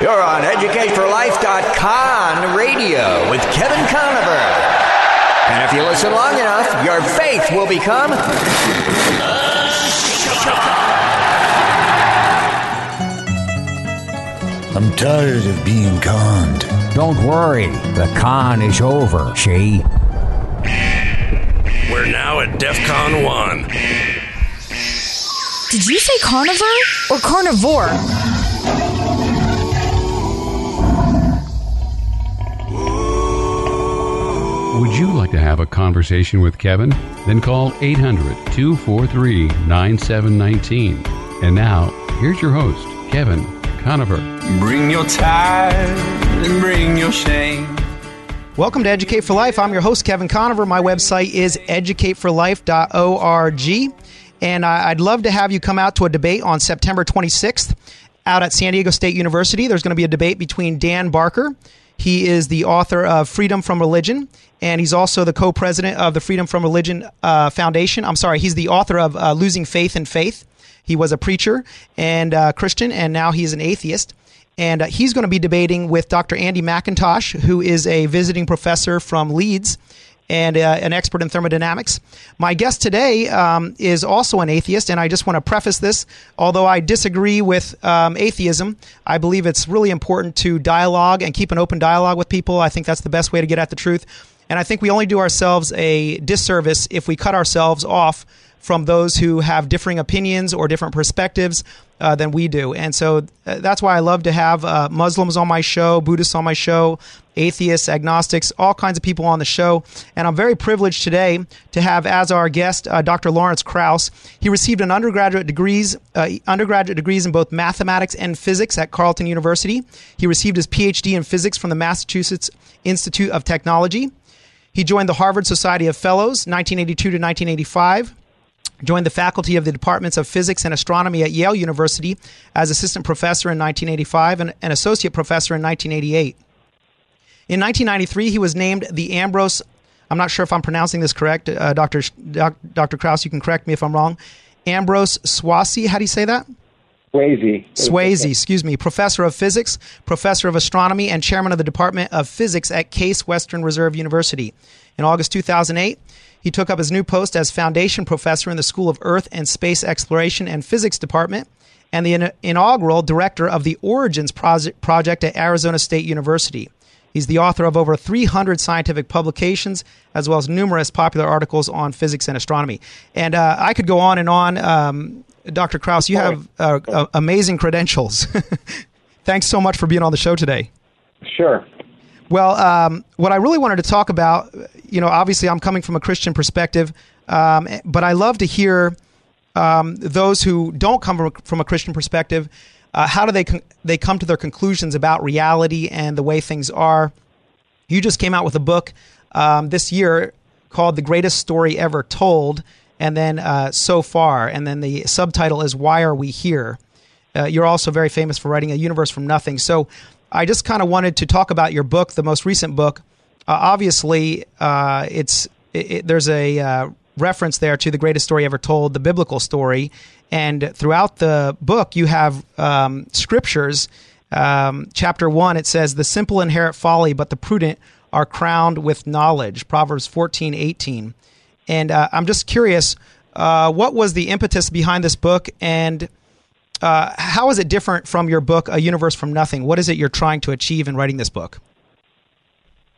You're on EducateForLife.com radio with Kevin Conover. And if you listen long enough, your faith will become. I'm tired of being conned. Don't worry, the con is over, she. We're now at DEF CON 1. Did you say carnivore or carnivore? You like to have a conversation with Kevin? Then call 800 243 9719. And now, here's your host, Kevin Conover. Bring your tide and bring your shame. Welcome to Educate for Life. I'm your host, Kevin Conover. My website is educateforlife.org. And I'd love to have you come out to a debate on September 26th out at San Diego State University. There's going to be a debate between Dan Barker. He is the author of Freedom from Religion, and he's also the co president of the Freedom from Religion uh, Foundation. I'm sorry, he's the author of uh, Losing Faith in Faith. He was a preacher and uh, Christian, and now he's an atheist. And uh, he's going to be debating with Dr. Andy McIntosh, who is a visiting professor from Leeds and uh, an expert in thermodynamics. My guest today um, is also an atheist, and I just want to preface this. Although I disagree with um, atheism, I believe it's really important to dialogue and keep an open dialogue with people. I think that's the best way to get at the truth. And I think we only do ourselves a disservice if we cut ourselves off from those who have differing opinions or different perspectives uh, than we do. And so uh, that's why I love to have uh, Muslims on my show, Buddhists on my show, atheists, agnostics, all kinds of people on the show. And I'm very privileged today to have as our guest uh, Dr. Lawrence Krauss. He received an undergraduate degrees uh, undergraduate degrees in both mathematics and physics at Carleton University. He received his PhD in physics from the Massachusetts Institute of Technology. He joined the Harvard Society of Fellows 1982 to 1985 joined the faculty of the departments of physics and astronomy at Yale University as assistant professor in 1985 and an associate professor in 1988. In 1993, he was named the Ambrose. I'm not sure if I'm pronouncing this correct, uh, Dr. Doc, Dr. Krauss. You can correct me if I'm wrong. Ambrose Swasey. How do you say that? Swayze. Swayze, excuse me, professor of physics, professor of astronomy, and chairman of the Department of Physics at Case Western Reserve University. In August 2008, he took up his new post as foundation professor in the School of Earth and Space Exploration and Physics Department and the inaugural director of the Origins Project at Arizona State University. He's the author of over 300 scientific publications, as well as numerous popular articles on physics and astronomy. And uh, I could go on and on. Um, Dr. Krauss, you have uh, uh, amazing credentials. Thanks so much for being on the show today. Sure. Well, um, what I really wanted to talk about, you know, obviously I'm coming from a Christian perspective, um, but I love to hear um, those who don't come from a, from a Christian perspective. Uh, how do they con- they come to their conclusions about reality and the way things are? You just came out with a book um, this year called "The Greatest Story Ever Told," and then uh, "So Far," and then the subtitle is "Why Are We Here." Uh, you're also very famous for writing a universe from nothing. So I just kind of wanted to talk about your book, the most recent book. Uh, obviously, uh, it's it, it, there's a uh, reference there to the greatest story ever told, the biblical story, and throughout the book you have um, scriptures. Um, chapter one, it says, "The simple inherit folly, but the prudent are crowned with knowledge." Proverbs fourteen eighteen, and uh, I'm just curious, uh, what was the impetus behind this book, and uh, how is it different from your book, A Universe from Nothing? What is it you're trying to achieve in writing this book?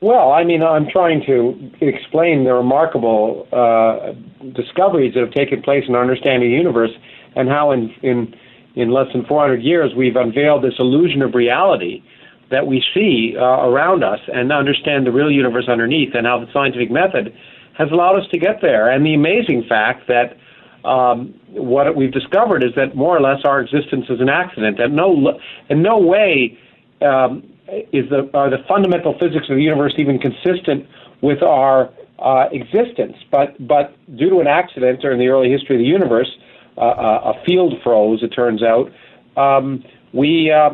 Well, I mean, I'm trying to explain the remarkable uh, discoveries that have taken place in understanding the universe and how, in, in, in less than 400 years, we've unveiled this illusion of reality that we see uh, around us and understand the real universe underneath, and how the scientific method has allowed us to get there. And the amazing fact that um, what we've discovered is that more or less our existence is an accident. And no, in no way um, is the are the fundamental physics of the universe even consistent with our uh, existence. But but due to an accident or in the early history of the universe, uh, uh a field froze. It turns out um, we. Uh,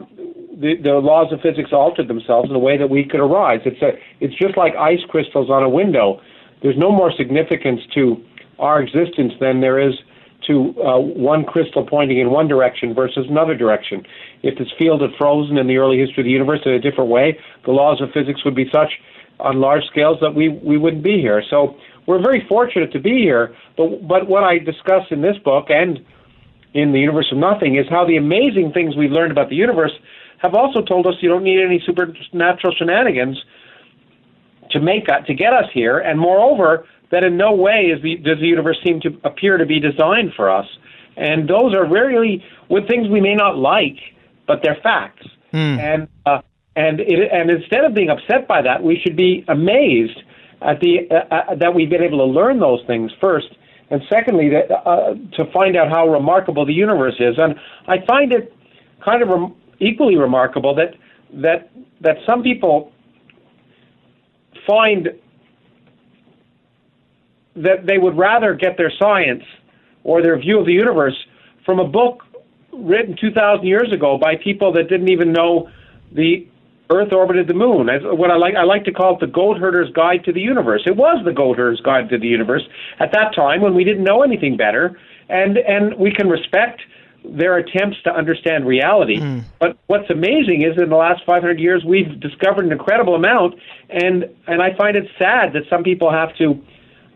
the, the laws of physics altered themselves in a way that we could arise. It's a, it's just like ice crystals on a window. There's no more significance to our existence than there is to uh, one crystal pointing in one direction versus another direction. If this field had frozen in the early history of the universe in a different way, the laws of physics would be such on large scales that we, we wouldn't be here. So we're very fortunate to be here. But, but what I discuss in this book and in The Universe of Nothing is how the amazing things we've learned about the universe have also told us you don't need any supernatural shenanigans to make to get us here, and moreover, that in no way is the, does the universe seem to appear to be designed for us. And those are really with things we may not like, but they're facts. Mm. And uh, and it, and instead of being upset by that, we should be amazed at the uh, uh, that we've been able to learn those things first, and secondly, that, uh, to find out how remarkable the universe is. And I find it kind of equally remarkable that that that some people find that they would rather get their science or their view of the universe from a book written 2,000 years ago by people that didn't even know the Earth orbited the moon. As what I like, I like to call it the Goat Herder's Guide to the Universe. It was the Goat Herder's Guide to the Universe at that time when we didn't know anything better, and and we can respect their attempts to understand reality. Mm. But what's amazing is in the last 500 years we've discovered an incredible amount, and and I find it sad that some people have to,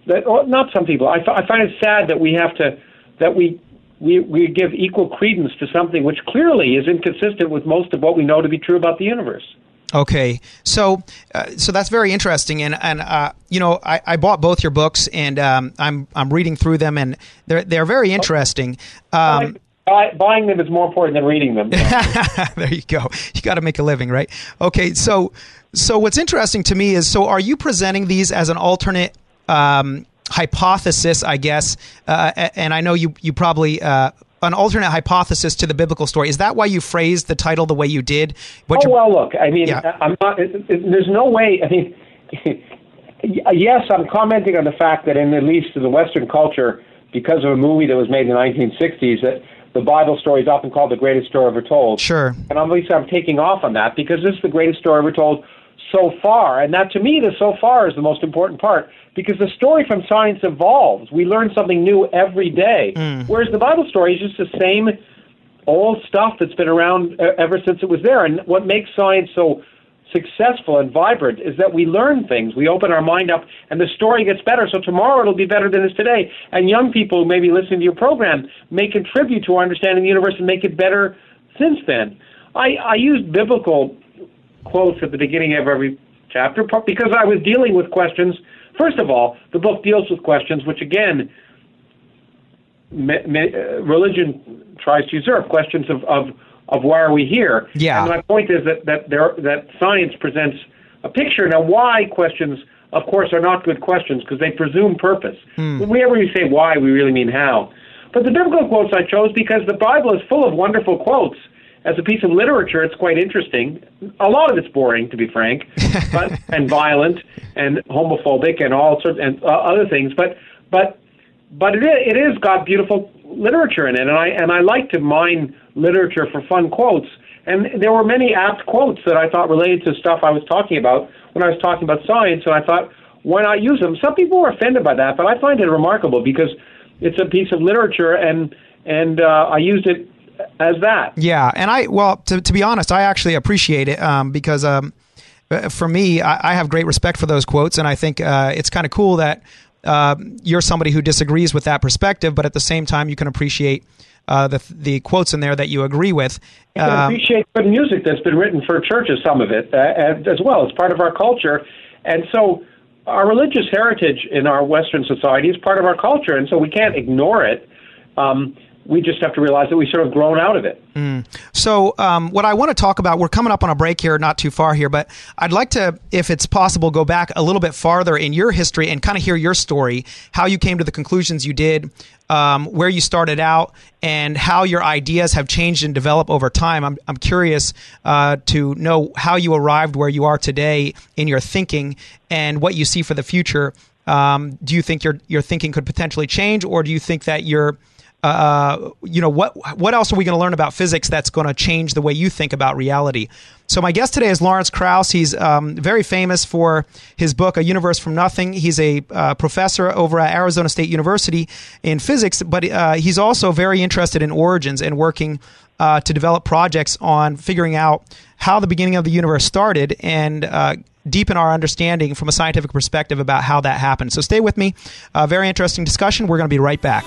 that or not some people. I, I find it sad that we have to that we we, we give equal credence to something which clearly is inconsistent with most of what we know to be true about the universe. Okay, so uh, so that's very interesting, and and uh, you know I, I bought both your books, and um, I'm I'm reading through them, and they're they're very interesting. Um, Buy, buying them is more important than reading them. there you go. You got to make a living, right? Okay, so so what's interesting to me is so are you presenting these as an alternate um, hypothesis, I guess? Uh, and I know you you probably. Uh, an alternate hypothesis to the biblical story. Is that why you phrased the title the way you did? What oh well, look. I mean, yeah. I'm not. There's no way. I mean, yes, I'm commenting on the fact that in at least in the Western culture, because of a movie that was made in the 1960s, that the Bible story is often called the greatest story ever told. Sure. And obviously, I'm taking off on that because this is the greatest story ever told so far. And that, to me, the so far is the most important part because the story from science evolves. We learn something new every day. Mm. Whereas the Bible story is just the same old stuff that's been around ever since it was there. And what makes science so successful and vibrant is that we learn things. We open our mind up, and the story gets better. So tomorrow it'll be better than it is today. And young people who may be listening to your program may contribute to our understanding of the universe and make it better since then. I, I used biblical quotes at the beginning of every chapter because I was dealing with questions. First of all, the book deals with questions which, again, me, me, uh, religion tries to usurp questions of, of of why are we here? Yeah. And my point is that that there that science presents a picture. Now, why questions, of course, are not good questions because they presume purpose. Mm. When we ever say why, we really mean how. But the biblical quotes I chose because the Bible is full of wonderful quotes. As a piece of literature, it's quite interesting. A lot of it's boring, to be frank, but and violent and homophobic and all sorts and uh, other things. But but but it is, it is got beautiful literature in it, and I and I like to mine literature for fun quotes. And there were many apt quotes that I thought related to stuff I was talking about when I was talking about science, and I thought, why not use them? Some people were offended by that, but I find it remarkable because it's a piece of literature, and and uh, I used it as that. Yeah, and I well, to to be honest, I actually appreciate it um, because. Um, for me, I, I have great respect for those quotes, and I think uh, it's kind of cool that uh, you're somebody who disagrees with that perspective, but at the same time, you can appreciate uh, the the quotes in there that you agree with. I can Um, appreciate good music that's been written for churches, some of it, uh, and- as well. It's part of our culture, and so our religious heritage in our Western society is part of our culture, and so we can't ignore it. Um, we just have to realize that we sort of grown out of it. So, um, what I want to talk about, we're coming up on a break here, not too far here, but I'd like to, if it's possible, go back a little bit farther in your history and kind of hear your story, how you came to the conclusions you did, um, where you started out, and how your ideas have changed and developed over time. I'm, I'm curious uh, to know how you arrived where you are today in your thinking and what you see for the future. Um, do you think your your thinking could potentially change, or do you think that you're uh, you know, what what else are we going to learn about physics that's going to change the way you think about reality? So my guest today is Lawrence Krauss. He's um, very famous for his book A Universe from Nothing. He's a uh, professor over at Arizona State University in physics, but uh, he's also very interested in origins and working uh, to develop projects on figuring out how the beginning of the universe started and uh, deepen our understanding from a scientific perspective about how that happened. So stay with me. Uh, very interesting discussion. We're going to be right back.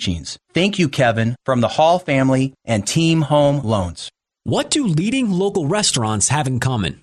teachings. Thank you, Kevin, from the Hall family and Team Home Loans. What do leading local restaurants have in common?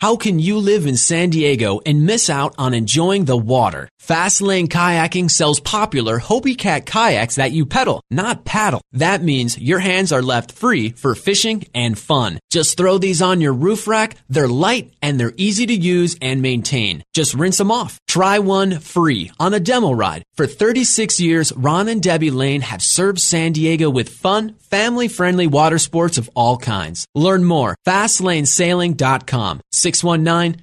How can you live in San Diego and miss out on enjoying the water? Fastlane Kayaking sells popular Hobie Cat kayaks that you pedal, not paddle. That means your hands are left free for fishing and fun. Just throw these on your roof rack. They're light and they're easy to use and maintain. Just rinse them off. Try one free on a demo ride. For 36 years, Ron and Debbie Lane have served San Diego with fun, family friendly water sports of all kinds. Learn more. FastLaneSailing.com. 619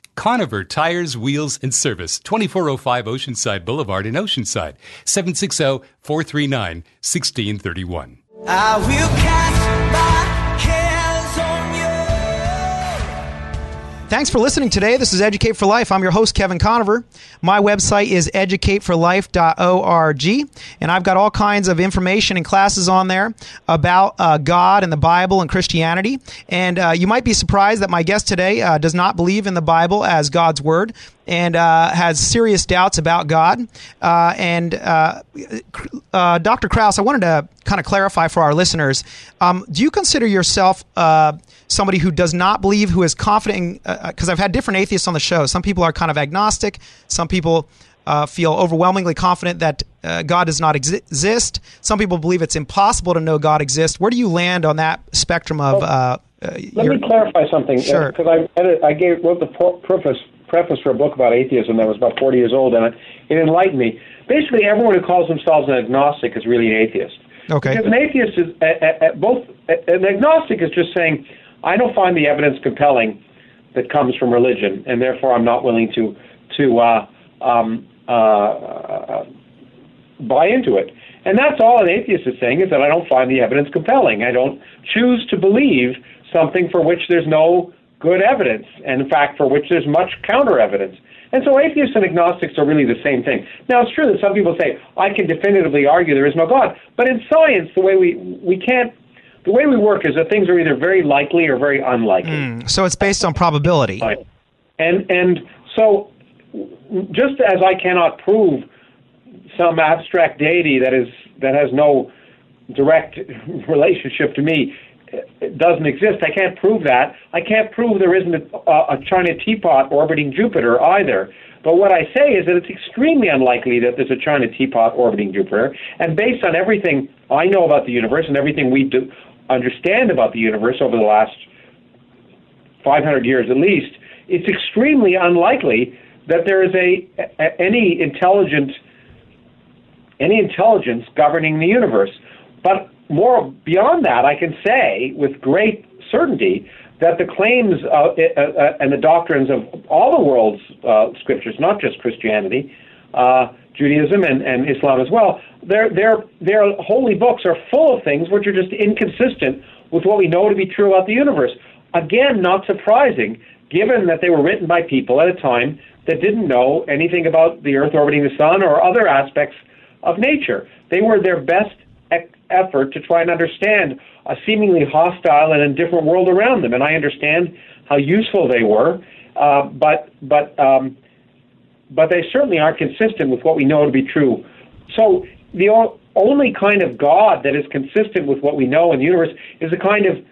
Conover Tires, Wheels, and Service, 2405 Oceanside Boulevard in Oceanside, 760 439 1631. I will Thanks for listening today. This is Educate for Life. I'm your host, Kevin Conover. My website is educateforlife.org, and I've got all kinds of information and classes on there about uh, God and the Bible and Christianity. And uh, you might be surprised that my guest today uh, does not believe in the Bible as God's Word and uh, has serious doubts about God. Uh, and uh, uh Dr. Krauss, I wanted to kind of clarify for our listeners um, do you consider yourself uh, somebody who does not believe, who is confident? Because uh, I've had different atheists on the show. Some people are kind of agnostic, some people feel overwhelmingly confident that God does not exi- exist. Some people believe it's impossible to know God exists. Where do you land on that spectrum of? Well, let me clarify something because sure. I, I gave, wrote the preface preface for a book about atheism that was about 40 years old, and it, enlightened me. Basically, everyone who calls themselves an agnostic is really an atheist. Okay. Because an atheist is at, at both an agnostic is just saying, I don't find the evidence compelling that comes from religion, and therefore I'm not willing to to uh, um, uh, buy into it. And that's all an atheist is saying is that I don't find the evidence compelling. I don't choose to believe something for which there's no good evidence, and in fact, for which there's much counter evidence. And so atheists and agnostics are really the same thing. Now, it's true that some people say, I can definitively argue there is no God. But in science, the way we, we can't, the way we work is that things are either very likely or very unlikely. Mm, so it's based on probability. And, and so just as I cannot prove some abstract deity that is, that has no direct relationship to me doesn't exist. I can't prove that. I can't prove there isn't a, a China teapot orbiting Jupiter either. But what I say is that it's extremely unlikely that there's a China teapot orbiting Jupiter. And based on everything I know about the universe and everything we do understand about the universe over the last 500 years at least, it's extremely unlikely that there is a, a any intelligent any intelligence governing the universe. But more beyond that, I can say with great certainty that the claims uh, uh, uh, and the doctrines of all the world's uh, scriptures, not just Christianity, Judaism and, and Islam as well, their, their, their holy books are full of things which are just inconsistent with what we know to be true about the universe. Again, not surprising, given that they were written by people at a time that didn't know anything about the Earth orbiting the Sun or other aspects of nature. They were their best effort to try and understand a seemingly hostile and indifferent world around them. And I understand how useful they were, uh, but but um, but they certainly aren't consistent with what we know to be true. So the o- only kind of God that is consistent with what we know in the universe is a kind of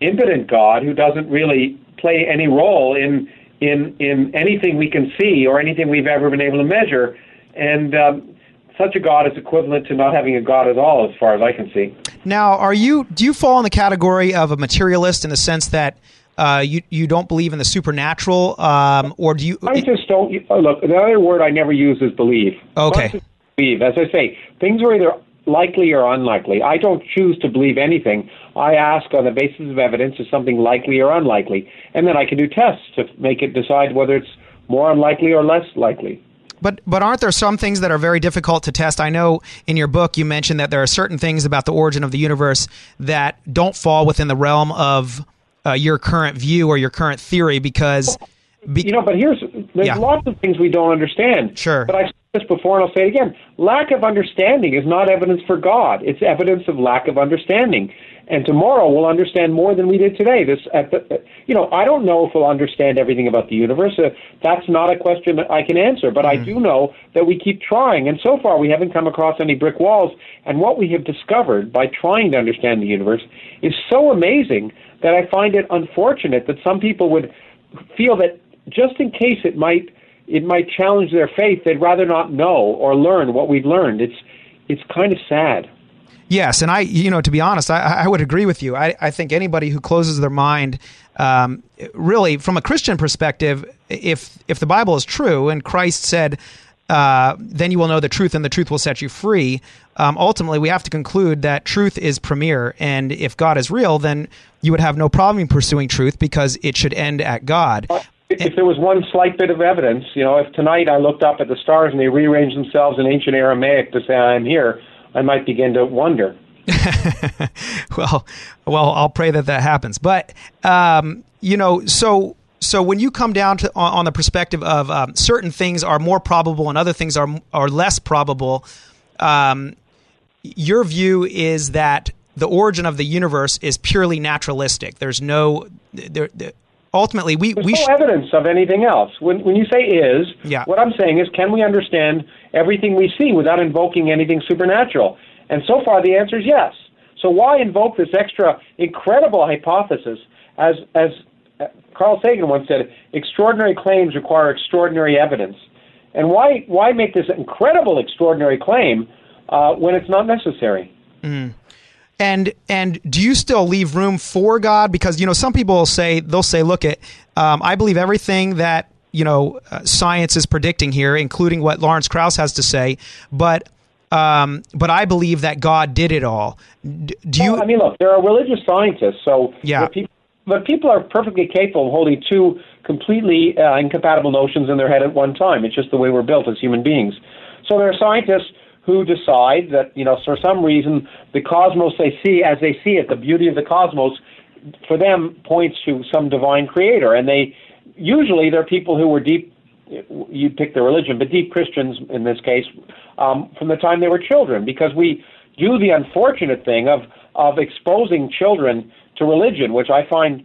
impotent God who doesn't really play any role in in in anything we can see or anything we've ever been able to measure. And um, such a God is equivalent to not having a God at all, as far as I can see. Now, are you do you fall in the category of a materialist in the sense that uh, you you don't believe in the supernatural, um, or do you? I just don't uh, look. The other word I never use is believe. Okay. Believe, as I say, things are either likely or unlikely. I don't choose to believe anything. I ask on the basis of evidence is something likely or unlikely, and then I can do tests to make it decide whether it's more unlikely or less likely. But but aren't there some things that are very difficult to test? I know in your book you mentioned that there are certain things about the origin of the universe that don't fall within the realm of uh, your current view or your current theory because be- you know. But here's there's Yeah. lots of things we don't understand. Sure. But I've said this before, and I'll say it again. Lack of understanding is not evidence for God. It's evidence of lack of understanding. And tomorrow we'll understand more than we did today. This, at the, you know, I don't know if we'll understand everything about the universe. Uh, that's not a question that I can answer. But I do know that we keep trying, and so far we haven't come across any brick walls. And what we have discovered by trying to understand the universe is so amazing that I find it unfortunate that some people would feel that just in case it might it might challenge their faith, they'd rather not know or learn what we've learned. It's it's kind of sad. Yes, and I, you know, to be honest, I, I would agree with you. I, I think anybody who closes their mind, um, really, from a Christian perspective, if if the Bible is true and Christ said, uh, "Then you will know the truth, and the truth will set you free." Um, ultimately, we have to conclude that truth is premier, and if God is real, then you would have no problem pursuing truth because it should end at God. If if there was one slight bit of evidence, you know, if tonight I looked up at the stars and they rearranged themselves in ancient Aramaic to say I'm here, I might begin to wonder. well, well, I'll pray that that happens. But um, you know, so so when you come down to on, on the perspective of um, certain things are more probable and other things are are less probable, um, your view is that the origin of the universe is purely naturalistic. There's no there. there ultimately, we There's we no sh- evidence of anything else. When when you say is, Yeah. what I'm saying is, can we understand everything we see without invoking anything supernatural? And so far, the answer is yes. So why invoke this extra incredible hypothesis? As as Carl Sagan once said, extraordinary claims require extraordinary evidence. And why why make this incredible extraordinary claim uh, when it's not necessary? Mm. And and do you still leave room for God? Because you know some people will say they'll say, look at um, I believe everything that you know uh, science is predicting here, including what Lawrence Krauss has to say, but um, but I believe that God did it all. D- do you? Well, I mean, look, there are religious scientists, so Yeah. but people, but people are perfectly capable of holding two completely uh, incompatible notions in their head at one time. It's just the way we're built as human beings. So there are scientists who decide that you know for some reason the cosmos they see as they see it, the beauty of the cosmos, for them points to some divine creator, and they usually they're people who were deep. You pick the religion, but deep Christians in this case, um, from the time they were children, because we do the unfortunate thing of of exposing children to religion, which I find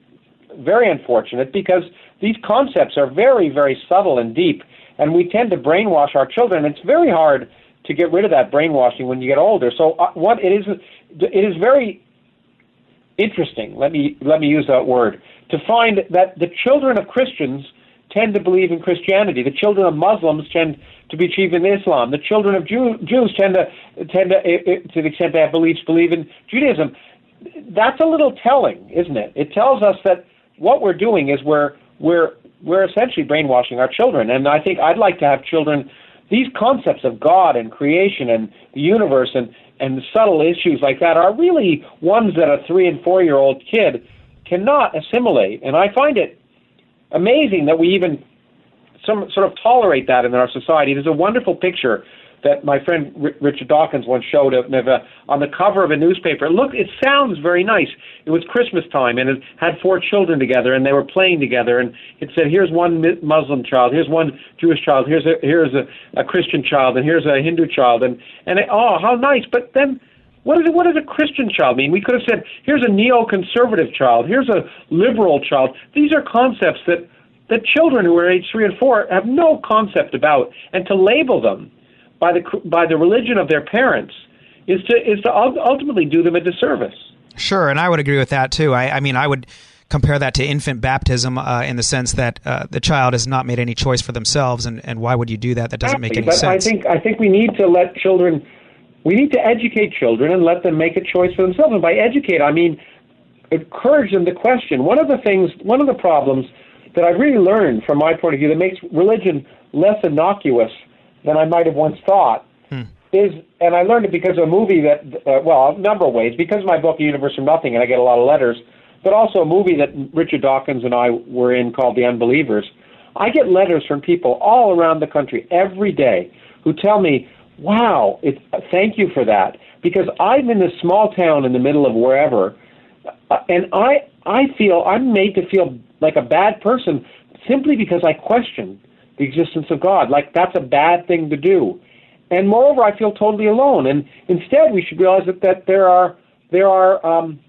very unfortunate because these concepts are very, very subtle and deep, and we tend to brainwash our children. It's very hard to get rid of that brainwashing when you get older. So, uh, what it is, it is very interesting. Let me let me use that word to find that the children of Christians tend to believe in Christianity. The children of Muslims tend to be believe in Islam. The children of Jew, Jews tend to tend to, eh, eh, to the extent they have beliefs, believe in Judaism. That's a little telling, isn't it? It tells us that what we're doing is we're we're we're essentially brainwashing our children. And I think I'd like to have children. These concepts of God and creation and the universe and and subtle issues like that are really ones that a three and four year old kid cannot assimilate. And I find it amazing that we even some sort of tolerate that in our society. There's a wonderful picture that my friend R- Richard Dawkins once showed of, of a, on the cover of a newspaper. Look, it sounds very nice. It was Christmas time, and it had four children together, and they were playing together. And it said, "Here's one Muslim child, here's one Jewish child, here's a here's a, a Christian child, and here's a Hindu child." And and it, oh, how nice! But then. What, is it, what does a Christian child mean? We could have said, here's a neoconservative child, here's a liberal child. These are concepts that, that children who are age three and four have no concept about. And to label them by the by the religion of their parents is to is to ultimately do them a disservice. Sure, and I would agree with that too. I, I mean, I would compare that to infant baptism uh, in the sense that uh, the child has not made any choice for themselves, and, and why would you do that? That doesn't make any but sense. I think I think we need to let children, we need to educate children and let them make a choice for themselves. And by educate, I mean encourage them to question. One of the things, one of the problems that I've really learned from my point of view that makes religion less innocuous than I might have once thought. Hmm. Is and I learned it because of a movie that uh, well a number of ways because of my book A Universe from Nothing and I get a lot of letters, but also a movie that Richard Dawkins and I were in called The Unbelievers. I get letters from people all around the country every day who tell me, "Wow, it, thank you for that," because I'm in this small town in the middle of wherever, uh, and I I feel I'm made to feel like a bad person simply because I question the existence of God. Like that's a bad thing to do. And moreover, I feel totally alone. And instead, we should realize that, that there are there are um,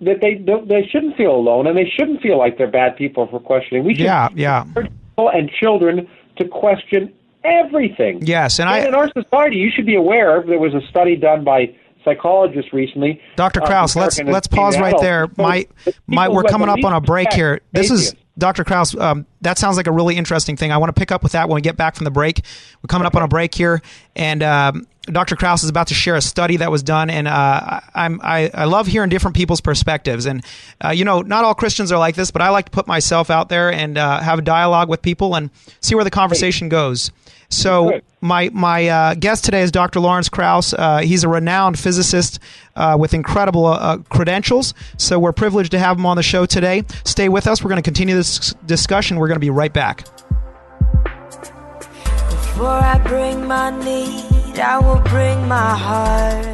that they they shouldn't feel alone, and they shouldn't feel like they're bad people for questioning. We should yeah, yeah. people and children to question everything. Yes, and, and I in our society, you should be aware. There was a study done by psychologists recently. Dr. Krauss, uh, let's let's pause right there. My my we're coming up on a break here. This is Dr. Krauss, um, that sounds like a really interesting thing. I want to pick up with that when we get back from the break. We're coming up on a break here, and um, Dr. Krauss is about to share a study that was done, and uh, I'm, I, I, love hearing different people's perspectives. And uh, you know, not all Christians are like this, but I like to put myself out there and uh, have a dialogue with people and see where the conversation goes. So my my uh, guest today is Dr. Lawrence Krauss. Uh, he's a renowned physicist uh, with incredible uh, credentials. So we're privileged to have him on the show today. Stay with us. We're going to continue this discussion. We're going to be right back. Before I bring my need, I will bring my heart.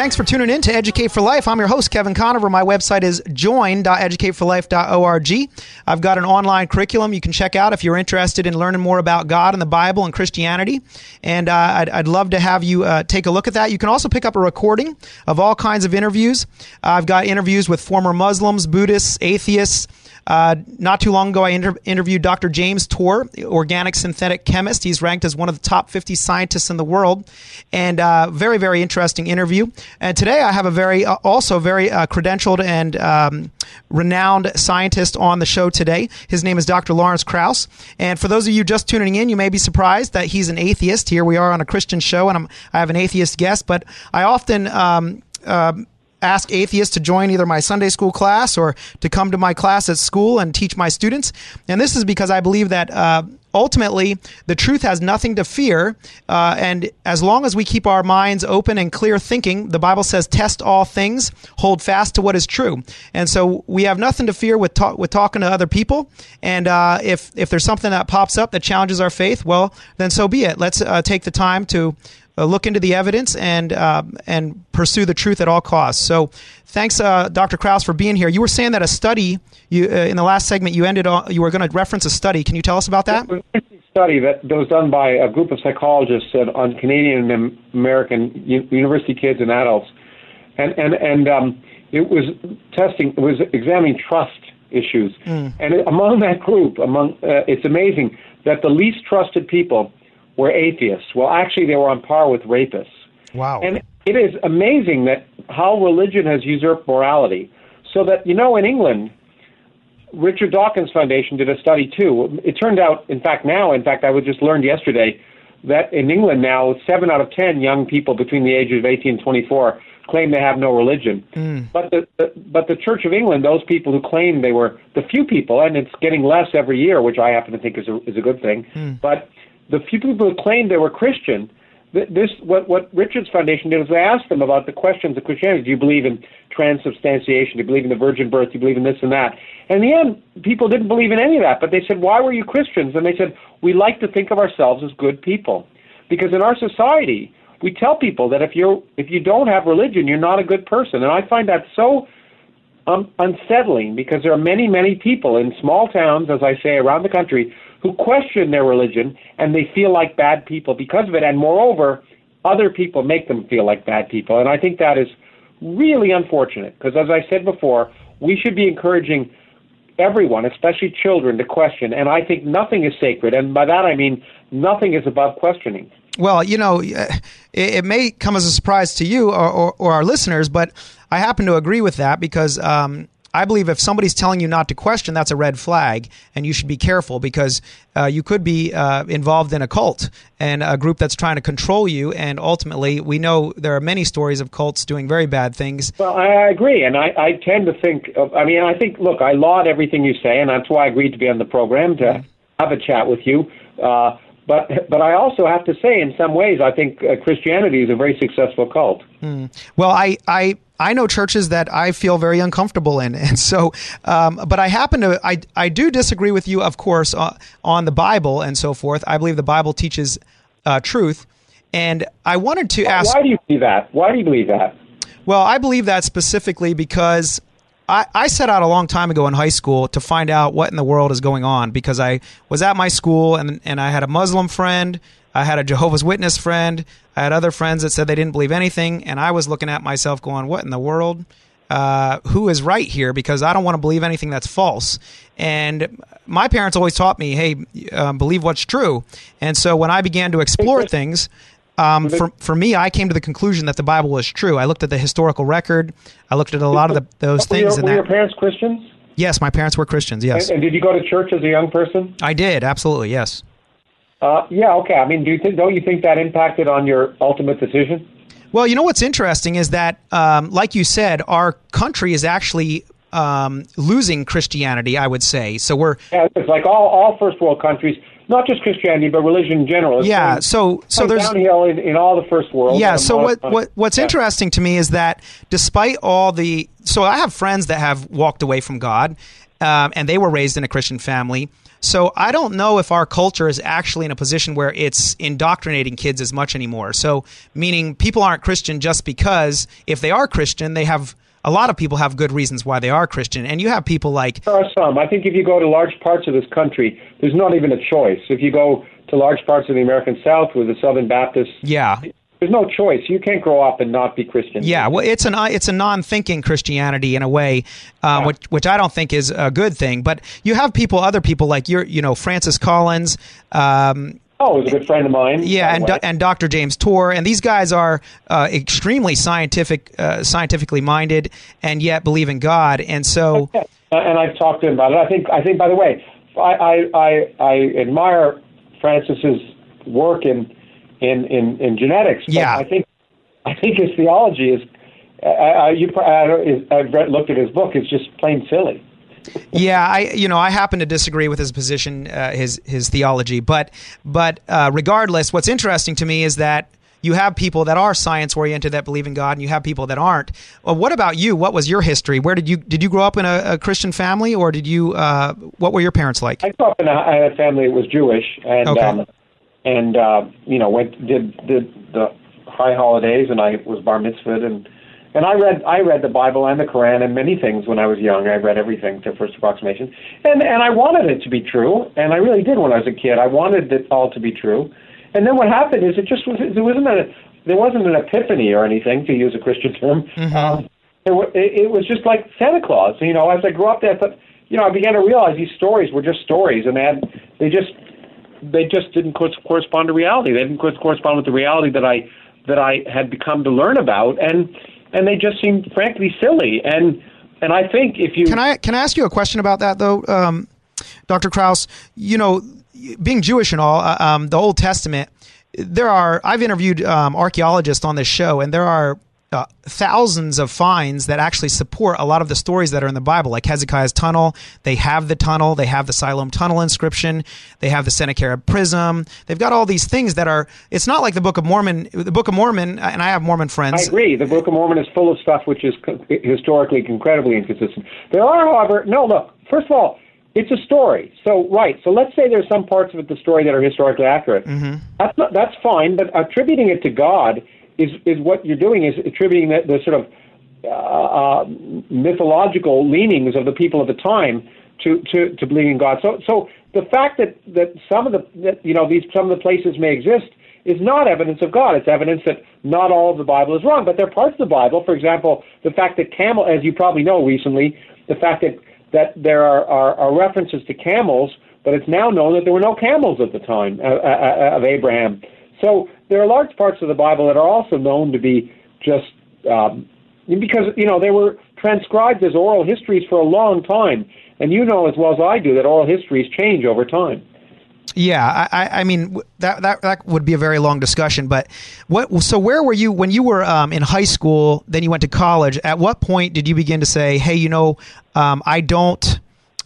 Thanks for tuning in to Educate for Life. I'm your host, Kevin Conover. My website is join.educateforlife.org. I've got an online curriculum you can check out if you're interested in learning more about God and the Bible and Christianity. And uh, I'd, I'd, love to have you uh, take a look at that. You can also pick up a recording of all kinds of interviews. I've got interviews with former Muslims, Buddhists, atheists, uh, not too long ago, I inter- interviewed Dr. James Tour, organic synthetic chemist. He's ranked as one of the top 50 scientists in the world, and uh, very, very interesting interview. And today, I have a very, uh, also very uh, credentialed and um, renowned scientist on the show today. His name is Dr. Lawrence Krauss. And for those of you just tuning in, you may be surprised that he's an atheist. Here we are on a Christian show, and I'm, i have an atheist guest, but I often um, uh, ask atheists to join either my Sunday school class or to come to my class at school and teach my students. And this is because I believe that uh, ultimately the truth has nothing to fear. Uh, and as long as we keep our minds open and clear thinking, the Bible says, test all things, hold fast to what is true. And so we have nothing to fear with, talk, with talking to other people. And uh, if, if there's something that pops up that challenges our faith, well, then so be it. Let's uh, take the time to look into the evidence and uh, and pursue the truth at all costs. So, thanks, uh, Dr. Krauss, for being here. You were saying that a study you uh, in the last segment you ended on, you were going to reference a study. Can you tell us about that? Study that, that was done by a group of psychologists on Canadian and American university kids and adults, and and and um, it was testing. It was examining trust issues, mm. and among that group, among uh, it's amazing that the least trusted people were atheists. Well, actually, they were on par with rapists. Wow. And it is amazing that how religion has usurped morality. So that, you know, in England, Richard Dawkins Foundation did a study too. It turned out, in fact, now, in fact, I was just learned yesterday that in England now, seven out of ten young people between the ages of 18 and 24 claim they have no religion. Mm. But the, the but the Church of England, those people who claim they were the few people, and it's getting less every year, which I happen to think is a, is a good thing. Mm. But the few people who claimed they were Christian, this what what Richard's Foundation did was they asked them about the questions of Christianity. Do you believe in transubstantiation? Do you believe in the virgin birth? Do you believe in this and that? And in the end, people didn't believe in any of that. But they said, "Why were you Christians?" And they said, "We like to think of ourselves as good people, because in our society, we tell people that if you're if you don't have religion, you're not a good person." And I find that so um, unsettling because there are many many people in small towns, as I say, around the country who question their religion and they feel like bad people because of it. And moreover, other people make them feel like bad people. And I think that is really unfortunate because, as I said before, we should be encouraging everyone, especially children, to question. And I think nothing is sacred. And by that I mean nothing is above questioning. Well, you know, it, it may come as a surprise to you or, or, or, our listeners, but I happen to agree with that because um, I believe if somebody's telling you not to question, that's a red flag, and you should be careful because uh, you could be uh, involved in a cult and a group that's trying to control you. And ultimately, we know there are many stories of cults doing very bad things. Well, I agree, and I, I tend to think. Of, I mean, I think. Look, I laud everything you say, and that's why I agreed to be on the program to mm-hmm. have a chat with you. Uh, but but I also have to say, in some ways, I think uh, Christianity is a very successful cult. Mm. Well, I I I know churches that I feel very uncomfortable in, and so, um, but I happen to I I do disagree with you, of course, uh, on the Bible and so forth. I believe the Bible teaches uh, truth, and I wanted to ask. Why do you believe that? Why do you believe that? Well, I believe that specifically because I, I set out a long time ago in high school to find out what in the world is going on because I was at my school and, and I had a Muslim friend, I had a Jehovah's Witness friend, I had other friends that said they didn't believe anything, and I was looking at myself going, what in the world? Uh, who is right here? Because I don't want to believe anything that's false. And my parents always taught me, hey, uh, believe what's true. And so when I began to explore things, um, for for me, I came to the conclusion that the Bible was true. I looked at the historical record. I looked at a lot of the, those were things. Your, were your parents Christians? Yes, my parents were Christians. Yes. And, and, did you go to church as a young person? I did. Absolutely. Yes. Uh, yeah. Okay. I mean, do you think? Don't you think that impacted on your ultimate decision? Well, you know what's interesting is that, um, like you said, our country is actually um, losing Christianity. I would say so. We're yeah, it's like all all first world countries not just Christianity, but religion in general. It's yeah. Going, so so there's downhill in, in all the first world. Yeah. So what, what what's yeah. interesting to me is that despite all the so I have friends that have walked away from God. um, and they were raised in a Christian family. So I don't know if our culture is actually in a position where it's indoctrinating kids as much anymore. So meaning people aren't Christian just because if they are Christian, they have a lot of people have good reasons why they are Christian, and you have people like there are some. I think if you go to large parts of this country, there's not even a choice. If you go to large parts of the American South with the Southern Baptists, yeah, there's no choice. You can't grow up and not be Christian. Yeah, well, it's an it's a non-thinking Christianity in a way, um, yeah. which which I don't think is a good thing. But you have people, other people like you're, you know, Francis Collins. Um, Oh, he's a good friend of mine. Yeah, and, do, and Dr. James Tour, and these guys are uh, extremely scientific, uh, scientifically minded, and yet believe in God. And so, and I've talked to him about it. I think, I think. By the way, I I, I, I admire Francis's work in in in, in genetics. yeah, I think I think his theology is. Uh, you, I, I've read, looked at his book. It's just plain silly yeah, I you know I happen to disagree with his position, uh, his his theology, but but uh, regardless, what's interesting to me is that you have people that are science oriented that believe in God, and you have people that aren't. Well, what about you? What was your history? Where did you did you grow up in a, a Christian family, or did you? Uh, what were your parents like? I grew up in a, a family that was Jewish, and okay. um, and uh, you know went did did the high holidays, and I was bar mitzvahed and and I read I read the Bible and the Quran and many things when I was young. I read everything to First Approximation, and and I wanted it to be true, and I really did when I was a kid. I wanted it all to be true, and then what happened is it just was there wasn't a there wasn't an epiphany or anything to use a Christian term. Mm-hmm. Um, it, it, was just like Santa Claus. You know, as I grew up there, I thought, you know, I began to realize these stories were just stories, and they had they just they just didn't correspond to reality. They didn't correspond with the reality that I that I had become to learn about, and and they just seemed frankly silly. And and I think if you can I can I ask you a question about that though, um, Dr. Krauss? You know, being Jewish and all, uh, um, the Old Testament. There are I've interviewed um, archaeologists on this show, and there are uh, thousands of finds that actually support a lot of the stories that are in the Bible, like Hezekiah's tunnel. They have the tunnel, they have the Siloam tunnel inscription, they have the Sennacherib prism. They've got all these things that are. It's not like the Book of Mormon. The Book of Mormon, and I have Mormon friends. I agree. The Book of Mormon is full of stuff which is historically incredibly inconsistent. There are, however, no. Look, first of all, it's a story. So right. So let's say there's some parts of it, the story that are historically accurate. Mm-hmm. That's not, that's fine. But attributing it to God is is what you're doing is attributing the, the sort of uh, uh, mythological leanings of the people of the time to, to, to believing in God. So so the fact that, that some of the that, you know these some of the places may exist is not evidence of God. It's evidence that not all of the Bible is wrong, but there are parts of the Bible. For example, the fact that camel, as you probably know recently, the fact that that there are, are, are references to camels, but it's now known that there were no camels at the time uh, uh, uh of Abraham. So there are large parts of the Bible that are also known to be just um, because you know they were transcribed as oral histories for a long time, and you know as well as I do that oral histories change over time. Yeah, I, I mean that, that that would be a very long discussion. But what? So where were you when you were um, in high school? Then you went to college. At what point did you begin to say, "Hey, you know, um, I don't,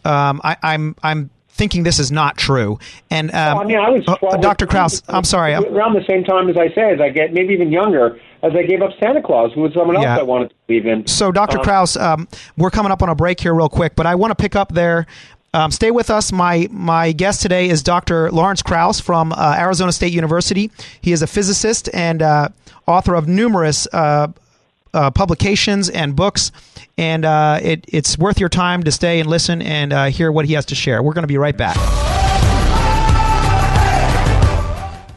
um, I, I'm I'm thinking this is not true. And um, I mean, I was uh, Dr. Krauss. I'm sorry. Around the same time as I say, as I get maybe even younger, as I gave up Santa Claus, who was someone else yeah. I wanted to believe in. So, Dr. Um, Krauss, um, we're coming up on a break here, real quick, but I want to pick up there. Um, stay with us. My my guest today is Dr. Lawrence Krauss from uh, Arizona State University. He is a physicist and uh, author of numerous uh, uh publications and books and uh, it, it's worth your time to stay and listen and uh, hear what he has to share. We're going to be right back.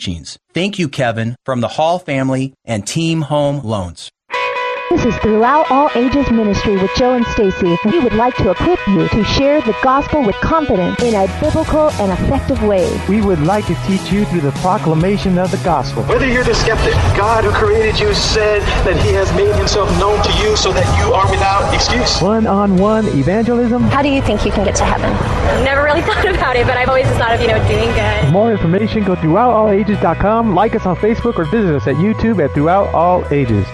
teachings. Thank you, Kevin, from the Hall family and Team Home Loans. This is Throughout All Ages Ministry with Joe and Stacy. We would like to equip you to share the gospel with confidence in a biblical and effective way. We would like to teach you through the proclamation of the gospel. Whether you're the skeptic, God who created you said that he has made himself known to you so that you are without excuse. One-on-one evangelism. How do you think you can get to heaven? I've never really thought about it, but I've always just thought of, you know, doing good. For more information, go to throughoutallages.com, like us on Facebook, or visit us at YouTube at Throughout All Ages.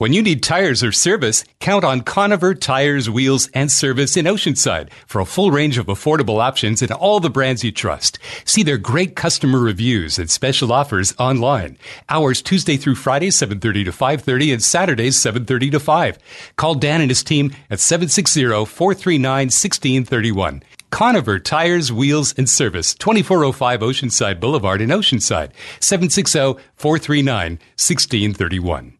When you need tires or service, count on Conover Tires, Wheels, and Service in Oceanside for a full range of affordable options in all the brands you trust. See their great customer reviews and special offers online. Hours Tuesday through Friday, 7.30 to 5.30 and Saturdays, 7.30 to 5. Call Dan and his team at 760-439-1631. Conover Tires, Wheels, and Service, 2405 Oceanside Boulevard in Oceanside, 760-439-1631.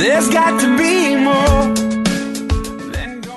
There's got to be more.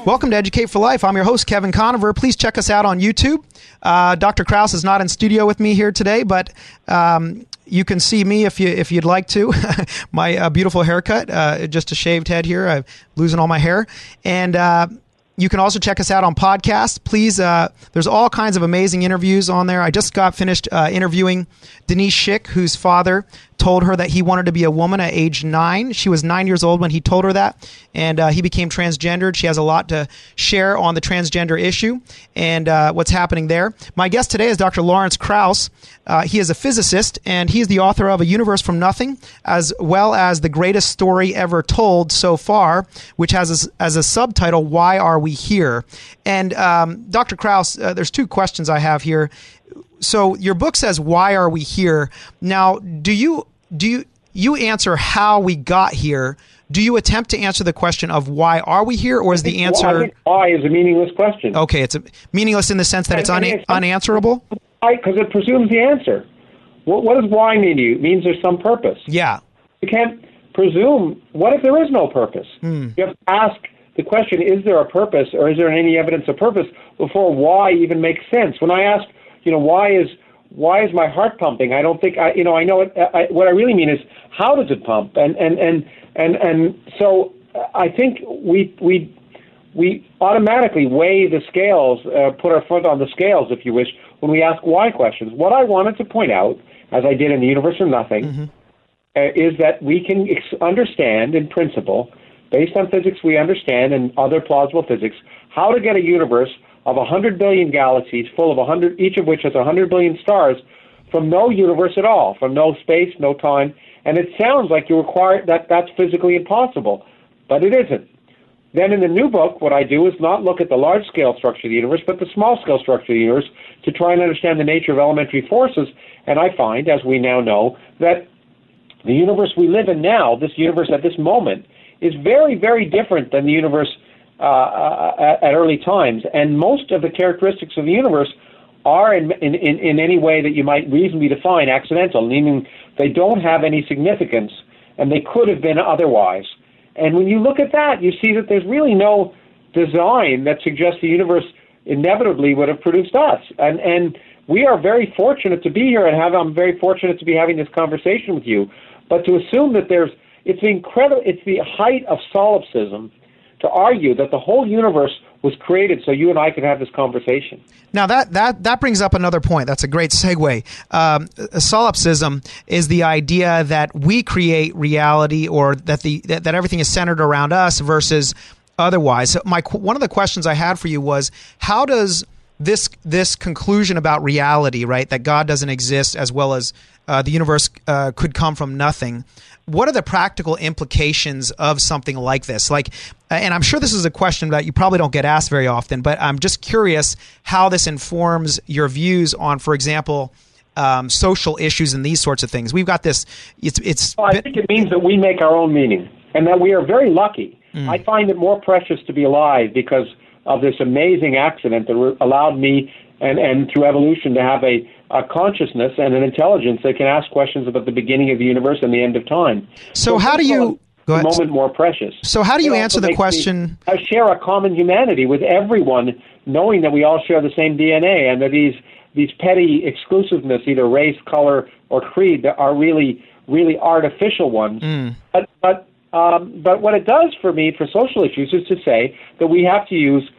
Welcome to Educate for Life. I'm your host, Kevin Conover. Please check us out on YouTube. Uh, Dr. Krauss is not in studio with me here today, but um, you can see me if you if you'd like to. my uh, beautiful haircut, uh, just a shaved head here. I'm losing all my hair, and uh, you can also check us out on podcast. Please, uh, there's all kinds of amazing interviews on there. I just got finished uh, interviewing Denise Schick, whose father told her that he wanted to be a woman at age nine. She was nine years old when he told her that, and uh, he became transgendered. She has a lot to share on the transgender issue and uh, what's happening there. My guest today is Dr. Lawrence Krauss. Uh, he is a physicist, and he is the author of A Universe from Nothing, as well as The Greatest Story Ever Told So Far, which has a, as a subtitle, Why Are We Here? And um, Dr. Krauss, uh, there's two questions I have here. So your book says, Why Are We Here? Now, do you do you you answer how we got here? Do you attempt to answer the question of why are we here, or is the answer Well, I think why is a meaningless question. okay? It's a, meaningless in the sense that it's and- unanswerable. Because it presumes the answer. What, what does why mean to you? It means there's some purpose. Yeah. You can't presume. What if there is no purpose? Hmm. You have to ask the question: Is there a purpose, or is there any evidence of purpose before why even makes sense? When I ask, you know, why is why is my heart pumping? I don't think I, you know, I know it. I, what I really mean is how does it pump? And and and and and so I think we we we automatically weigh the scales, uh, put our foot on the scales, if you wish, when we ask why questions. What I wanted to point out, as I did in the Universe of Nothing, uh, is that we can ex- understand, in principle, based on physics we understand and other plausible physics, how to get a universe of 100 billion galaxies, full of 100, each of which has 100 billion stars, from no universe at all, from no space, no time. And it sounds like you require that that's physically impossible, but it isn't. Then in the new book, what I do is not look at the large scale structure of the universe, but the small scale structure of the universe to try and understand the nature of elementary forces. And I find, as we now know, that the universe we live in now, this universe at this moment, is very, very different than the universe uh, uh, at, at early times. And most of the characteristics of the universe are, in, in, in, any way that you might reasonably define, accidental, meaning they don't have any significance and they could have been otherwise. And when you look at that, you see that there's really no design that suggests the universe inevitably would have produced us. And and we are very fortunate to be here and have I'm very fortunate to be having this conversation with you. But to assume that there's it's incredible it's the height of solipsism to argue that the whole universe was created so you and I could have this conversation. Now that that that brings up another point. That's a great segue. Um, solipsism is the idea that we create reality, or that the that, that everything is centered around us versus otherwise. So my one of the questions I had for you was how does this this conclusion about reality, right, that God doesn't exist as well as uh, the universe uh, could come from nothing. What are the practical implications of something like this? Like, and I'm sure this is a question that you probably don't get asked very often, but I'm just curious how this informs your views on, for example, um, social issues and these sorts of things. We've got this. It's it's. Well, I think it means that we make our own meaning, and that we are very lucky. Mm. I find it more precious to be alive because of this amazing accident that allowed me, and and through evolution, to have a, a consciousness and an intelligence that can ask questions about the beginning of the universe and the end of time. So how do you? the moment more precious. So how do you It answer the me- question? I share a common humanity with everyone, knowing that we all share the same DNA, and that these these petty exclusiveness, either race, color, or creed, that are really really artificial ones. Mm. But but um, but what it does for me for social issues is to say that we have to use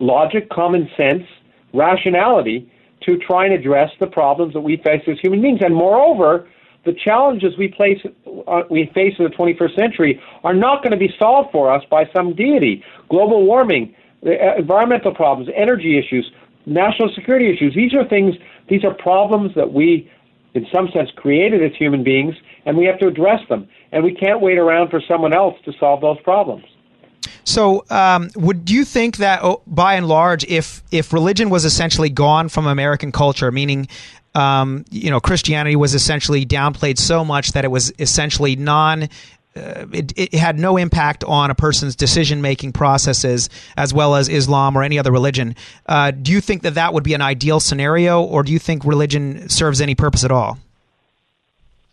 logic, common sense, rationality to try and address the problems that we face as human beings. And moreover, the challenges we place uh, we face in the 21st century are not going to be solved for us by some deity. Global warming, uh, environmental problems, energy issues, national security issues. These are things. These are problems that we, in some sense, created as human beings, and we have to address them. And we can't wait around for someone else to solve those problems. So, um, would you think that, oh, by and large, if if religion was essentially gone from American culture, meaning, um, you know, Christianity was essentially downplayed so much that it was essentially non. Uh, it, it had no impact on a person's decision making processes as well as Islam or any other religion. Uh, do you think that that would be an ideal scenario, or do you think religion serves any purpose at all?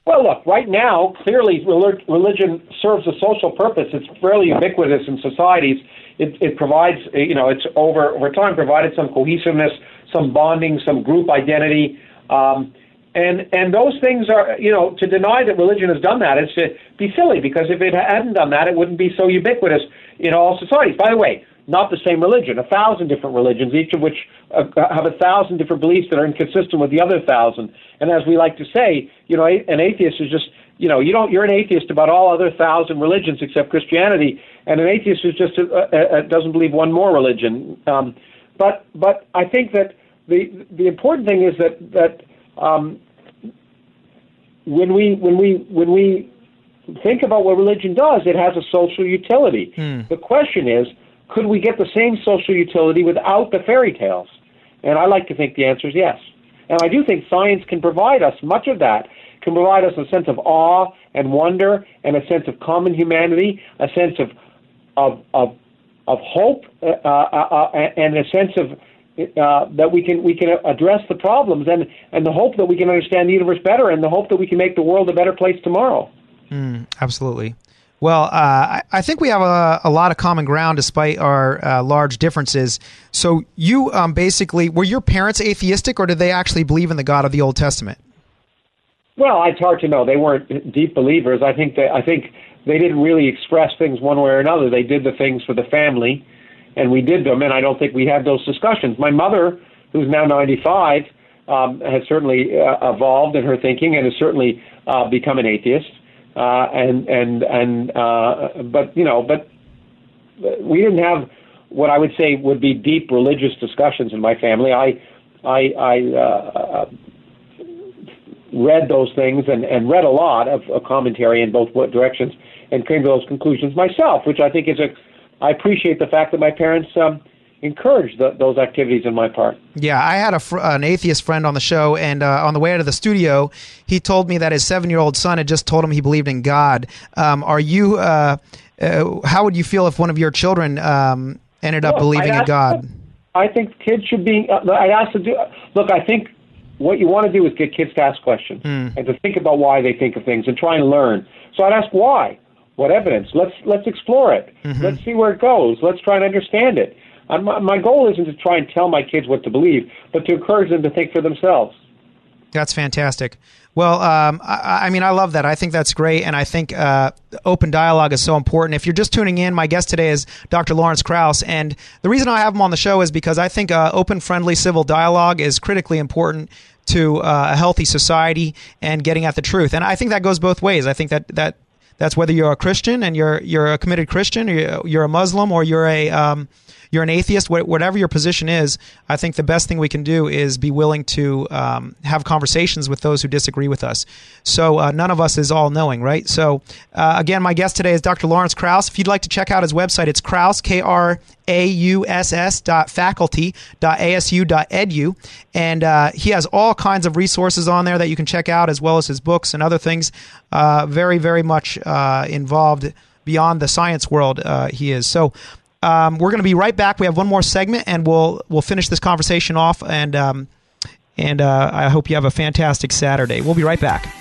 Well, look, right now, clearly religion serves a social purpose. It's fairly ubiquitous in societies. It, it provides, you know, it's over, over time provided some cohesiveness, some bonding, some group identity. Um, and, and those things are, you know, to deny that religion has done that is to be silly because if it hadn't done that, it wouldn't be so ubiquitous in all societies. By the way, not the same religion, a thousand different religions, each of which uh, have a thousand different beliefs that are inconsistent with the other thousand. And as we like to say, you know, an atheist is just, you know, you don't, you're an atheist about all other thousand religions except Christianity, and an atheist is just uh, uh, doesn't believe one more religion. Um, but but I think that the the important thing is that that um, when we when we when we think about what religion does, it has a social utility. The question is, could we get the same social utility without the fairy tales? And I like to think the answer is yes. And I do think science can provide us much of that, can provide us a sense of awe and wonder and a sense of common humanity, a sense of of of, of hope, uh, uh, uh, and a sense of uh, that we can we can address the problems and and the hope that we can understand the universe better and the hope that we can make the world a better place tomorrow. Mm, absolutely. Well, uh, I, think we have a, a lot of common ground despite our uh, large differences. So, you um, basically were your parents atheistic, or did they actually believe in the God of the Old Testament? Well, it's hard to know. They weren't deep believers. I think that I think they didn't really express things one way or another. They did the things for the family, and we did them. And I don't think we had those discussions. My mother, who's now 95, um, has certainly uh, evolved in her thinking and has certainly uh, become an atheist. Uh, and and and uh, but you know, but we didn't have what I would say would be deep religious discussions in my family. I I, I uh, read those things and, and read a lot of, of commentary in both directions and came to those conclusions myself, which I think is a. I appreciate the fact that my parents um, encouraged the, those activities on my part. Yeah, I had a fr- an atheist friend on the show, and uh, on the way out of the studio, he told me that his seven year old son had just told him he believed in God. Um, are you? Uh, uh, how would you feel if one of your children um, ended up Look, believing in God? I think kids should be. Uh, I'd ask to do. Look, I think what you want to do is get kids to ask questions Mm. and to think about why they think of things and try and learn. So I'd ask why. What evidence? Let's let's explore it. Mhm. Let's see where it goes. Let's try and understand it. My goal isn't to try and tell my kids what to believe, but to encourage them to think for themselves. That's fantastic. Well, um, I, I mean, I love that. I think that's great, and I think uh, open dialogue is so important. If you're just tuning in, my guest today is Dr. Lawrence Krauss, and the reason I have him on the show is because I think uh, open, friendly, civil dialogue is critically important to uh, a healthy society and getting at the truth. And I think that goes both ways. I think that that That's whether you're a Christian and you're you're a committed Christian, or you're, you're a Muslim, or you're a um, you're an atheist, whatever your position is, I think the best thing we can do is be willing to um, have conversations with those who disagree with us. So uh, none of us is all knowing, right? So uh, again, my guest today is Dr. Lawrence Krauss. If you'd like to check out his website, it's Krauss, K R A U S S dot faculty dot ASU dot edu. And uh, he has all kinds of resources on there that you can check out, as well as his books and other things. Uh, very, very much uh, involved beyond the science world uh, he is. So um, we're going to be right back. We have one more segment, and we'll we'll finish this conversation off. And um, and uh, I hope you have a fantastic Saturday. We'll be right back.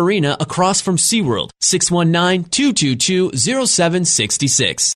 Marina across from SeaWorld. 619-222-0766.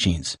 teachings.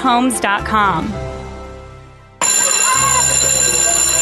conoverhomes.com.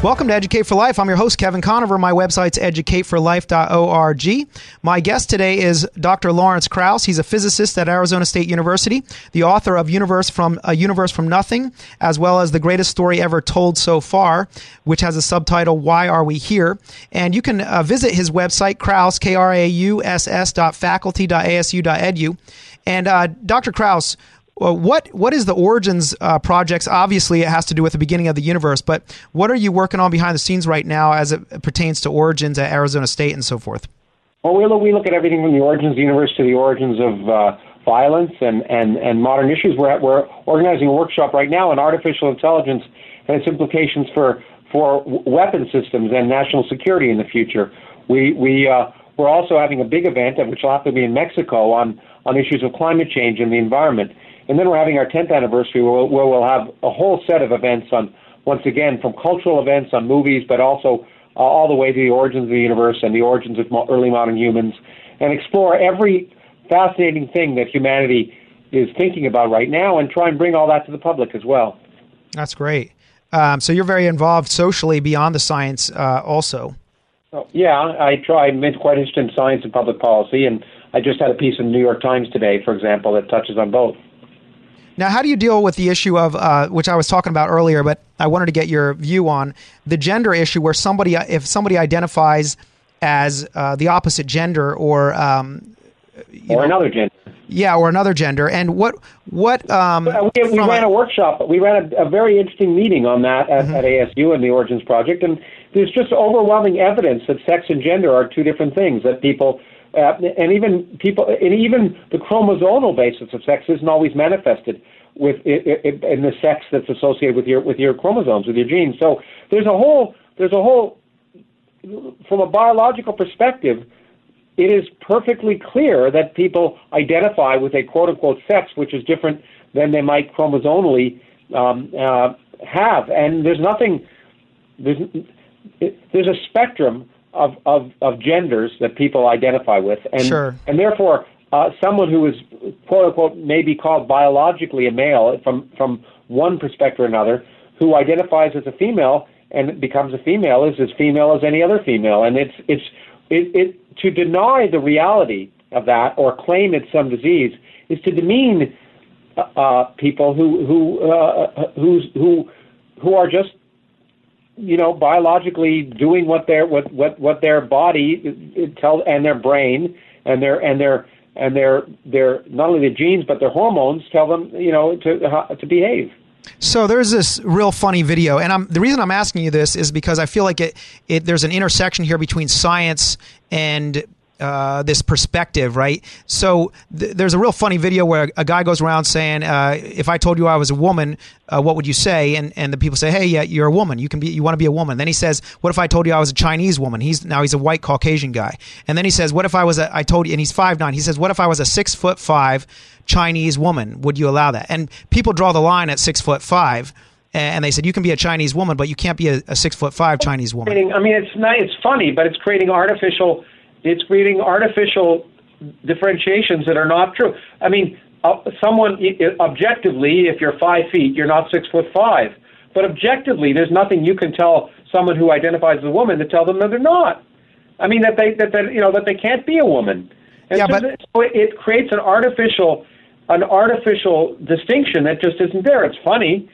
Welcome to Educate for Life. I'm your host, Kevin Conover. My website's educateforlife.org. My guest today is Dr. Lawrence Krauss. He's a physicist at Arizona State University, the author of Universe from A Universe from Nothing, as well as The Greatest Story Ever Told So Far, which has a subtitle, Why Are We Here? And you can uh, visit his website, Krauss, K-R-A-U-S-S dot faculty dot ASU dot edu. And uh, Dr. Krauss, well, what what is the Origins uh, projects? Obviously, it has to do with the beginning of the universe. But what are you working on behind the scenes right now as it pertains to Origins at Arizona State and so forth? Well, we look, we look at everything from the origins of the universe to the origins of uh, violence and, and, and modern issues. We're, at, we're organizing a workshop right now on artificial intelligence and its implications for for weapon systems and national security in the future. We we uh, we're also having a big event, which will have to be in Mexico, on on issues of climate change and the environment. And then we're having our 10th anniversary where, where we'll have a whole set of events on, once again, from cultural events on movies, but also uh, all the way to the origins of the universe and the origins of mo- early modern humans, and explore every fascinating thing that humanity is thinking about right now and try and bring all that to the public as well. That's great. Um, so you're very involved socially beyond the science uh, also. Oh, yeah, I try. I'm quite interested in science and public policy, and I just had a piece in the New York Times today, for example, that touches on both. Now, how do you deal with the issue of uh, which I was talking about earlier, but I wanted to get your view on the gender issue, where somebody, if somebody identifies as uh, the opposite gender or um, or know, another gender, yeah, or another gender, and what what um, we, we ran a, a, workshop, we ran a, a, very interesting meeting on that at, mm-hmm. at ASU and the Origins Project, and there's just overwhelming evidence that sex and gender are two different things. That people uh, and even people, and even the chromosomal basis of sex isn't always manifested. with i i in the sex that's associated with your with your chromosomes, with your genes. So there's a whole there's a whole from a biological perspective, it is perfectly clear that people identify with a quote unquote sex which is different than they might chromosomally um, uh, have, and there's nothing there's there's a spectrum of, of, of genders that people identify with, and Sure. and therefore uh, someone who is quote unquote maybe called biologically a male from from one perspective or another, who identifies as a female and becomes a female is as female as any other female, and it's it's it, it to deny the reality of that or claim it's some disease is to demean uh, uh, people who who uh, who's who who are just you know biologically doing what their what what what their body uh, it tell and their brain and their and their and their their not only the genes but their hormones tell them you know to to behave. So there's this real funny video, and I'm, the reason I'm asking you this is because I feel like it, it there's an intersection here between science and uh, this perspective, right? So th- there's a real funny video where a guy goes around saying, uh, "If I told you I was a woman, uh, what would you say?" And and the people say, "Hey, yeah, you're a woman. You can be. You want to be a woman." Then he says, "What if I told you I was a Chinese woman?" He's now he's a white Caucasian guy. And then he says, "What if I was a? I told you." And he's five nine. He says, "What if I was a six foot five Chinese woman? Would you allow that?" And people draw the line at six foot five. And they said you can be a Chinese woman, but you can't be a, a six foot five Chinese woman. I mean, it's not, it's funny, but it's creating artificial. It's creating artificial differentiations that are not true. I mean, uh, someone objectively, if you're five feet, you're not six foot five. But objectively, there's nothing you can tell someone who identifies as a woman to tell them that they're not. I mean, that they that, that you know that they can't be a woman. And Yeah, so, but- so it, it creates an artificial an artificial distinction that just isn't there. It's funny,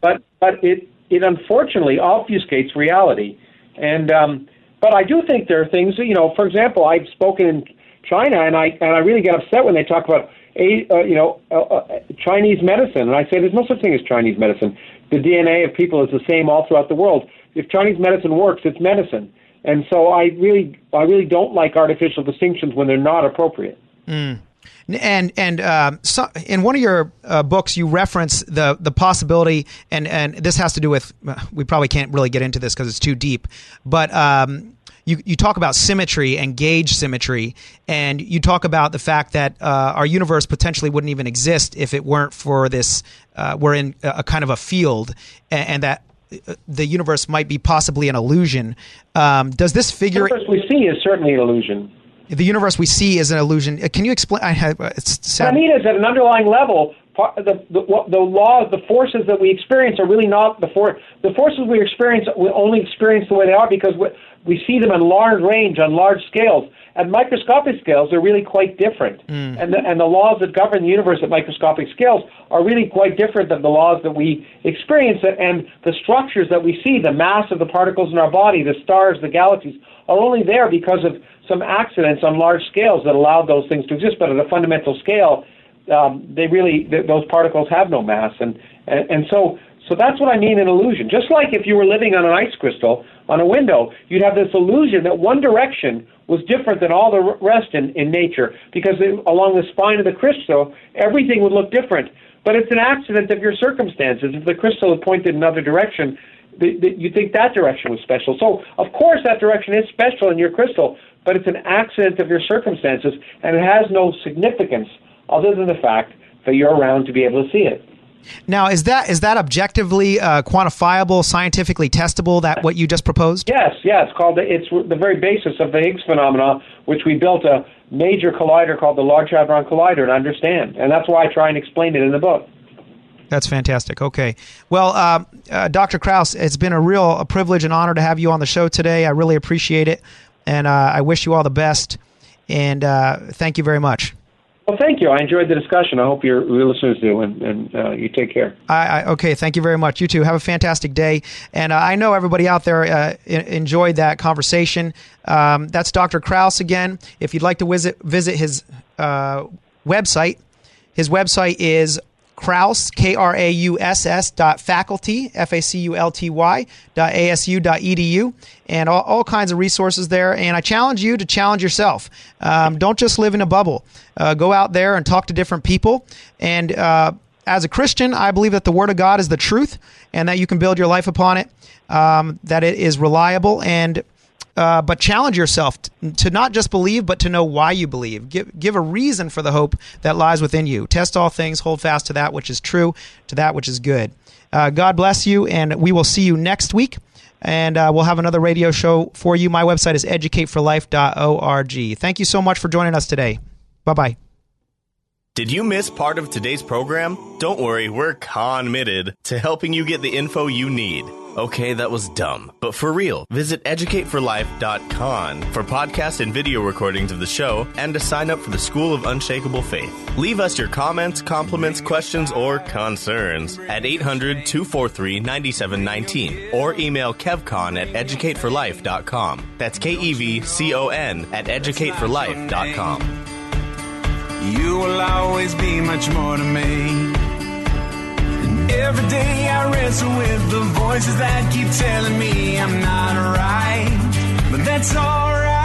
but but it it unfortunately obfuscates reality. And um, but I do think there are things. You know, for example, I've spoken in China, and I and I really get upset when they talk about uh, you know uh, uh, Chinese medicine, and I say there's no such thing as Chinese medicine. The DNA of people is the same all throughout the world. If Chinese medicine works, it's medicine. And so I really I really don't like artificial distinctions when they're not appropriate. Mm. And and um, so in one of your uh, books, you reference the the possibility, and and this has to do with we probably can't really get into this because it's too deep, but. Um, you, you talk about symmetry and gauge symmetry, and you talk about the fact that uh, our universe potentially wouldn't even exist if it weren't for this. Uh, we're in a, a kind of a field, and, and that uh, the universe might be possibly an illusion. Um, does this figure? The universe we see is certainly an illusion. The universe we see is an illusion. Uh, Can you explain? I have, it's What sad. I mean is at an underlying level, the the, the laws, the forces that we experience are really not the for the forces we experience. We only experience the way they are because we, we see them in large range on large scales. At microscopic scales, they're really quite different, and the, and the laws that govern the universe at microscopic scales are really quite different than the laws that we experience. And the structures that we see, the mass of the particles in our body, the stars, the galaxies, are only there because of some accidents on large scales that allowed those things to exist. But at a fundamental scale, um, they really th- those particles have no mass, and, and and so so that's what I mean in illusion. Just like if you were living on an ice crystal on a window, you'd have this illusion that one direction was different than all the rest in, in nature because it, along the spine of the crystal, everything would look different. But it's an accident of your circumstances. If the crystal had pointed in another direction, th- th- you think that direction was special. So of course that direction is special in your crystal, but it's an accident of your circumstances, and it has no significance other than the fact that you're around to be able to see it. Now, is that is that objectively uh, quantifiable, scientifically testable? That what you just proposed? Yes, yeah, it's called the, it's the very basis of the Higgs phenomenon, which we built a major collider called the Large Hadron Collider to understand, and that's why I try and explain it in the book. That's fantastic. Okay. Well, uh, uh, Dr. Krauss, it's been a real a privilege and honor to have you on the show today. I really appreciate it, and uh, I wish you all the best. And uh, thank you very much. Well, thank you. I enjoyed the discussion. I hope your, listeners do, and, and uh, you take care. I, I, okay, thank you very much. You too. Have a fantastic day. And uh, I know everybody out there uh, enjoyed that conversation. Um, that's Dr. Krauss again. If you'd like to visit visit his uh, website, his website is Krauss K R A U S S dot faculty F A C U L T Y dot A S U dot edu and all, all kinds of resources there. And I challenge you to challenge yourself. Um, don't just live in a bubble. Uh, go out there and talk to different people and. Uh, as a Christian, I believe that the Word of God is the truth and that you can build your life upon it, um, that it is reliable, and uh, but challenge yourself t- to not just believe, but to know why you believe. Give, give a reason for the hope that lies within you. Test all things, hold fast to that which is true, to that which is good. Uh, God bless you, and we will see you next week. And uh, we'll have another radio show for you. My website is educateforlife.org. Thank you so much for joining us today. Bye bye. Did you miss part of today's program? Don't worry, we're committed to helping you get the info you need. Okay, that was dumb. But for real, visit educateforlife.com for podcast and video recordings of the show and to sign up for the School of Unshakable Faith. Leave us your comments, compliments, questions, or concerns at 800 243 9719 or email kevcon at educateforlife.com. That's K E V C O N at educateforlife.com. You will always be much more to me. Every day I wrestle with the voices that keep telling me I'm not right. But that's alright,